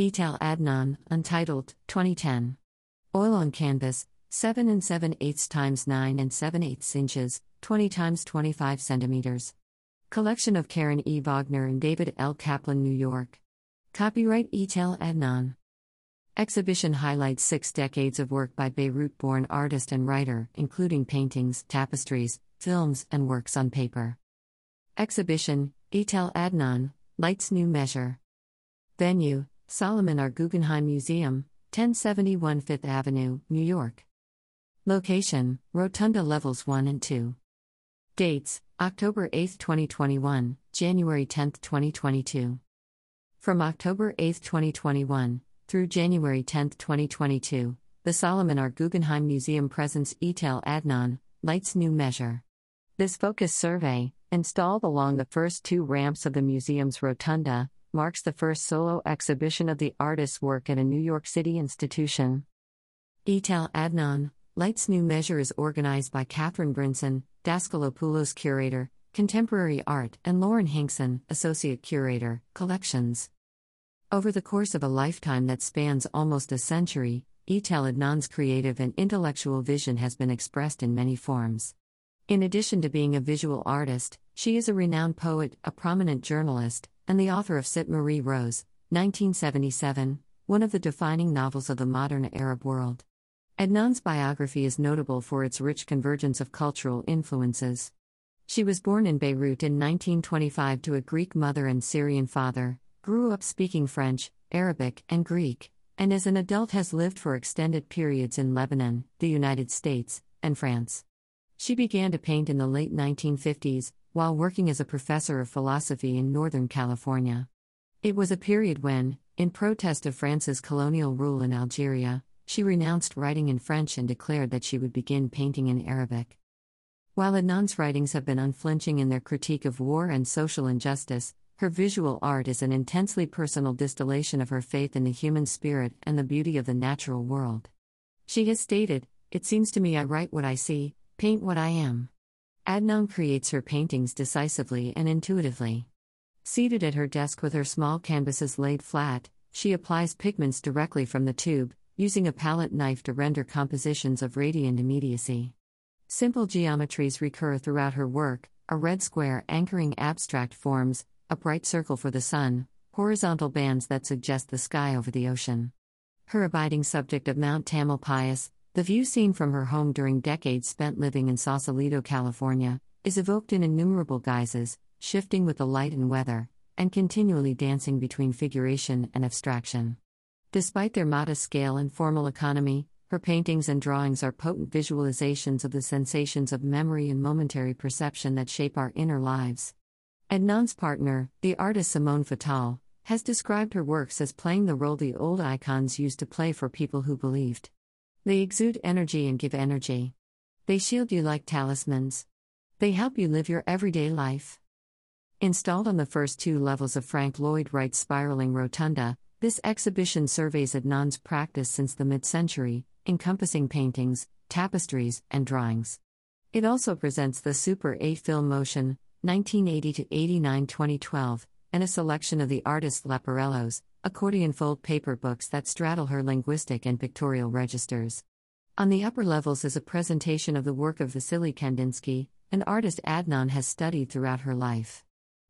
Etel Adnan, Untitled, 2010. Oil on canvas, 7 and 7 eighths times 9 and 7 eighths inches, 20 times 25 centimeters. Collection of Karen E. Wagner and David L. Kaplan, New York. Copyright Etel Adnan. Exhibition highlights six decades of work by Beirut born artist and writer, including paintings, tapestries, films, and works on paper. Exhibition Etel Adnan, Lights New Measure. Venue Solomon R. Guggenheim Museum, 1071 Fifth Avenue, New York. Location Rotunda Levels 1 and 2. Dates October 8, 2021, January 10, 2022. From October 8, 2021, through January 10, 2022, the Solomon R. Guggenheim Museum presents ETEL Adnan, Lights New Measure. This focus survey, installed along the first two ramps of the museum's rotunda, marks the first solo exhibition of the artist's work at a New York City institution. Etel Adnan, Light's New Measure is organized by Katherine Brinson, Daskalopoulos Curator, Contemporary Art, and Lauren Hinkson, Associate Curator, Collections. Over the course of a lifetime that spans almost a century, Etel Adnan's creative and intellectual vision has been expressed in many forms. In addition to being a visual artist, she is a renowned poet, a prominent journalist, and the author of Sitt Marie Rose, 1977, one of the defining novels of the modern Arab world. Adnan's biography is notable for its rich convergence of cultural influences. She was born in Beirut in 1925 to a Greek mother and Syrian father, grew up speaking French, Arabic, and Greek, and as an adult has lived for extended periods in Lebanon, the United States, and France. She began to paint in the late 1950s, while working as a professor of philosophy in Northern California. It was a period when, in protest of France's colonial rule in Algeria, she renounced writing in French and declared that she would begin painting in Arabic. While Adnan's writings have been unflinching in their critique of war and social injustice, her visual art is an intensely personal distillation of her faith in the human spirit and the beauty of the natural world. She has stated, It seems to me I write what I see, paint what I am. Adnan creates her paintings decisively and intuitively. Seated at her desk with her small canvases laid flat, she applies pigments directly from the tube, using a palette knife to render compositions of radiant immediacy. Simple geometries recur throughout her work a red square anchoring abstract forms, a bright circle for the sun, horizontal bands that suggest the sky over the ocean. Her abiding subject of Mount Tamalpais, the view seen from her home during decades spent living in Sausalito, California, is evoked in innumerable guises, shifting with the light and weather, and continually dancing between figuration and abstraction. Despite their modest scale and formal economy, her paintings and drawings are potent visualizations of the sensations of memory and momentary perception that shape our inner lives. Adnan's partner, the artist Simone Fattal, has described her works as playing the role the old icons used to play for people who believed. They exude energy and give energy. They shield you like talismans. They help you live your everyday life. Installed on the first two levels of Frank Lloyd Wright's spiraling rotunda, this exhibition surveys Adnan's practice since the mid century, encompassing paintings, tapestries, and drawings. It also presents the Super 8 film motion, 1980 89 2012, and a selection of the artist's Leporellos, accordion fold paper books that straddle her linguistic and pictorial registers. On the upper levels is a presentation of the work of Vasily Kandinsky, an artist Adnan has studied throughout her life.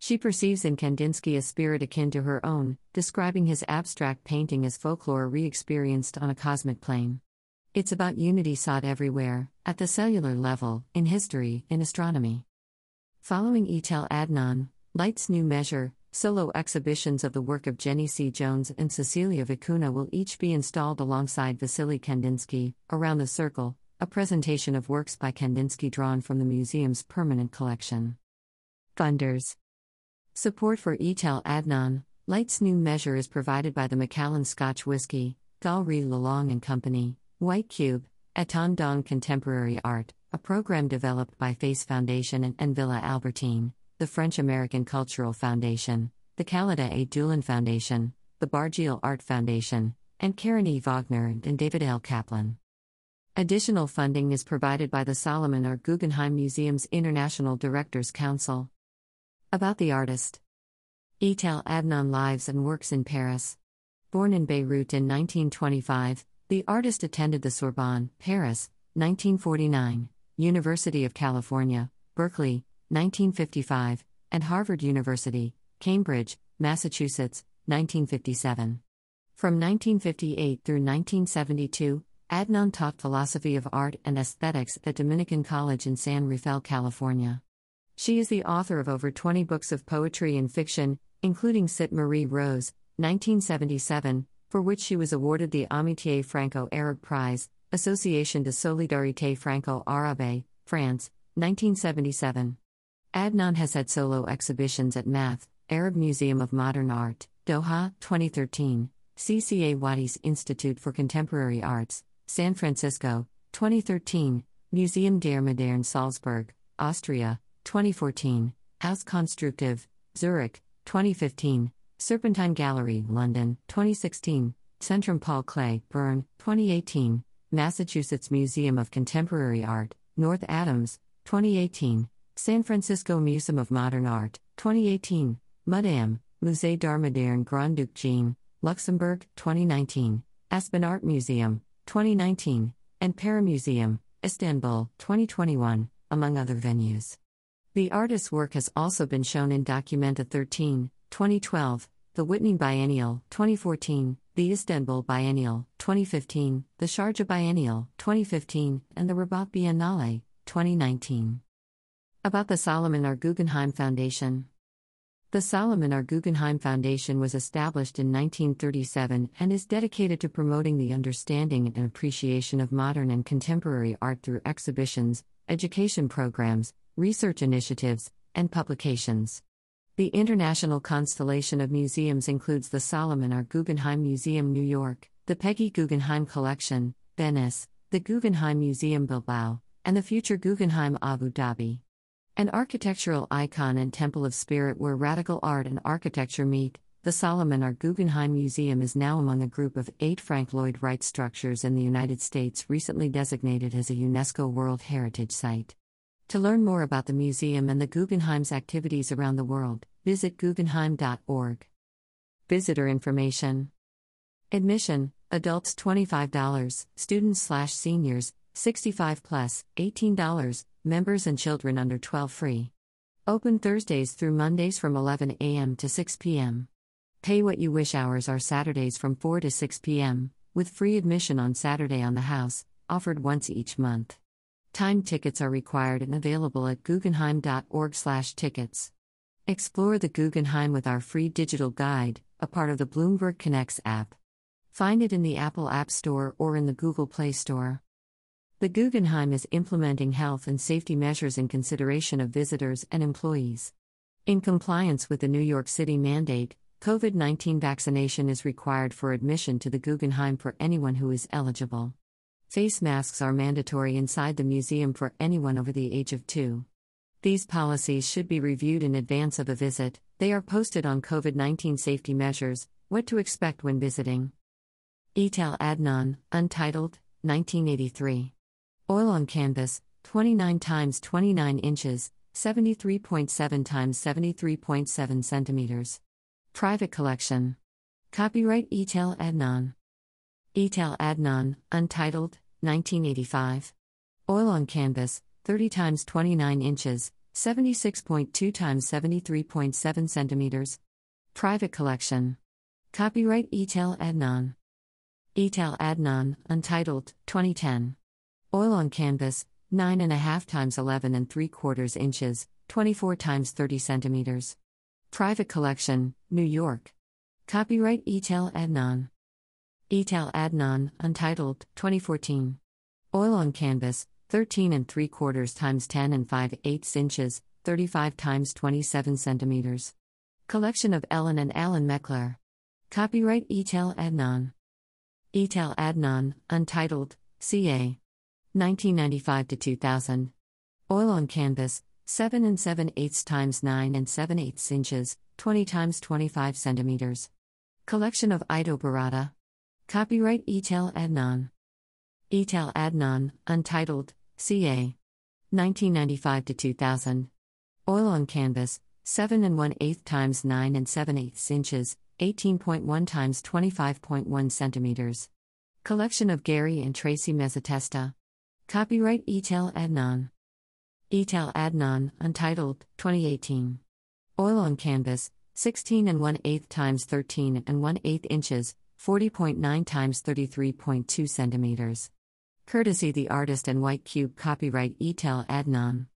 She perceives in Kandinsky a spirit akin to her own, describing his abstract painting as folklore re experienced on a cosmic plane. It's about unity sought everywhere, at the cellular level, in history, in astronomy. Following Etel Adnan, Light's New Measure, Solo exhibitions of the work of Jennie C. Jones and Cecilia Vicuña will each be installed alongside Vasily Kandinsky, Around the Circle, a presentation of works by Kandinsky drawn from the museum's permanent collection. Funders Support for Etel Adnan, Light's New Measure is provided by the Macallan Scotch Whisky, Galerie Lelong and Company, White Cube, Etant donnés Contemporary Art, a program developed by Face Foundation and, and Villa Albertine the French American Cultural Foundation, the Khalida A. Doulin Foundation, the Barjeel Art Foundation, and Karen E. Wagner and David L. Kaplan. Additional funding is provided by the Solomon R. Guggenheim Museum's International Directors Council. About the artist Etel Adnan lives and works in Paris. Born in Beirut in 1925, the artist attended the Sorbonne, Paris, 1949, University of California, Berkeley, 1955, and Harvard University, Cambridge, Massachusetts, 1957. From 1958 through 1972, Adnan taught philosophy of art and aesthetics at Dominican College in San Rafael, California. She is the author of over 20 books of poetry and fiction, including Sitt Marie Rose, 1977, for which she was awarded the Amitié Franco Arab Prize, Association de Solidarité Franco Arabe, France, 1977. Adnan has had solo exhibitions at Mathaf, Arab Museum of Modern Art, Doha, 2013, CCA Wattis Institute for Contemporary Arts, San Francisco, 2013, Museum der Moderne Salzburg, Austria, 2014, Haus Konstruktiv, Zurich, 2015, Serpentine Gallery, London, 2016, Zentrum Paul Klee, Bern, 2018, Massachusetts Museum of Contemporary Art, North Adams, 2018, San Francisco Museum of Modern Art, 2018, MUDAM, Musée d'Art Moderne Grand Duc Jean, Luxembourg, 2019, Aspen Art Museum, 2019, and Pera Museum, Istanbul, 2021, among other venues. The artist's work has also been shown in Documenta 13, 2012, the Whitney Biennial, 2014, the Istanbul Biennial, 2015, the Sharjah Biennial, 2015, and the Rabat Biennale, 2019. About the Solomon R. Guggenheim Foundation. The Solomon R. Guggenheim Foundation was established in 1937 and is dedicated to promoting the understanding and appreciation of modern and contemporary art through exhibitions, education programs, research initiatives, and publications. The international constellation of museums includes the Solomon R. Guggenheim Museum, New York, the Peggy Guggenheim Collection, Venice, the Guggenheim Museum, Bilbao, and the future Guggenheim, Abu Dhabi. An architectural icon and temple of spirit where radical art and architecture meet, the Solomon R. Guggenheim Museum is now among a group of eight Frank Lloyd Wright structures in the United States recently designated as a UNESCO World Heritage Site. To learn more about the museum and the Guggenheim's activities around the world, visit guggenheim.org. Visitor information Admission Adults $25, students slash seniors, 65 plus, $18, members and children under 12 free. Open Thursdays through Mondays from 11 a.m. to 6 p.m. Pay what you wish hours are Saturdays from 4 to 6 p.m., with free admission on Saturday on the house, offered once each month. Time tickets are required and available at guggenheim.org/tickets. Explore the Guggenheim with our free digital guide, a part of the Bloomberg Connects app. Find it in the Apple App Store or in the Google Play Store. The Guggenheim is implementing health and safety measures in consideration of visitors and employees. In compliance with the New York City mandate, COVID 19 vaccination is required for admission to the Guggenheim for anyone who is eligible. Face masks are mandatory inside the museum for anyone over the age of two. These policies should be reviewed in advance of a visit. They are posted on COVID 19 safety measures, what to expect when visiting. Etel Adnan, Untitled, 1983. Oil on canvas, 29 times 29 inches, 73.7 times 73.7 centimeters. Private collection. Copyright Etel Adnan. Etel Adnan, Untitled, 1985. Oil on canvas, 30 times 29 inches, 76.2 times 73.7 centimeters. Private collection. Copyright Etel Adnan. Etel Adnan, Untitled, 2010. Oil on canvas, 9.5 times 11 and 3 quarters inches, 24 times 30 centimeters. Private collection, New York. Copyright Etel Adnan. Etel Adnan, Untitled, 2014. Oil on canvas, 13 and 3 quarters times 10 and 5 eighths inches, 35 times 27 centimeters. Collection of Ellen and Alan Meckler. Copyright Etel Adnan. Etel Adnan, Untitled, CA. 1995 to 2000. Oil on canvas, 7 and 7 eighths times 9 and 7 eighths inches, 20 times 25 centimeters. Collection of Ido Barada. Copyright Etel Adnan. Etel Adnan, Untitled, CA. 1995 to 2000. Oil on canvas, 7 and 1 eighth times 9 and 7 eighths inches, 18.1 times 25.1 centimeters. Collection of Gary and Tracy Mezzatesta. Copyright Etel Adnan. Etel Adnan, Untitled, 2018. Oil on canvas, 16 and 1 8 times 13 and 1 8 inches, 40.9 times 33.2 centimeters. Courtesy the artist and white cube copyright Etel Adnan.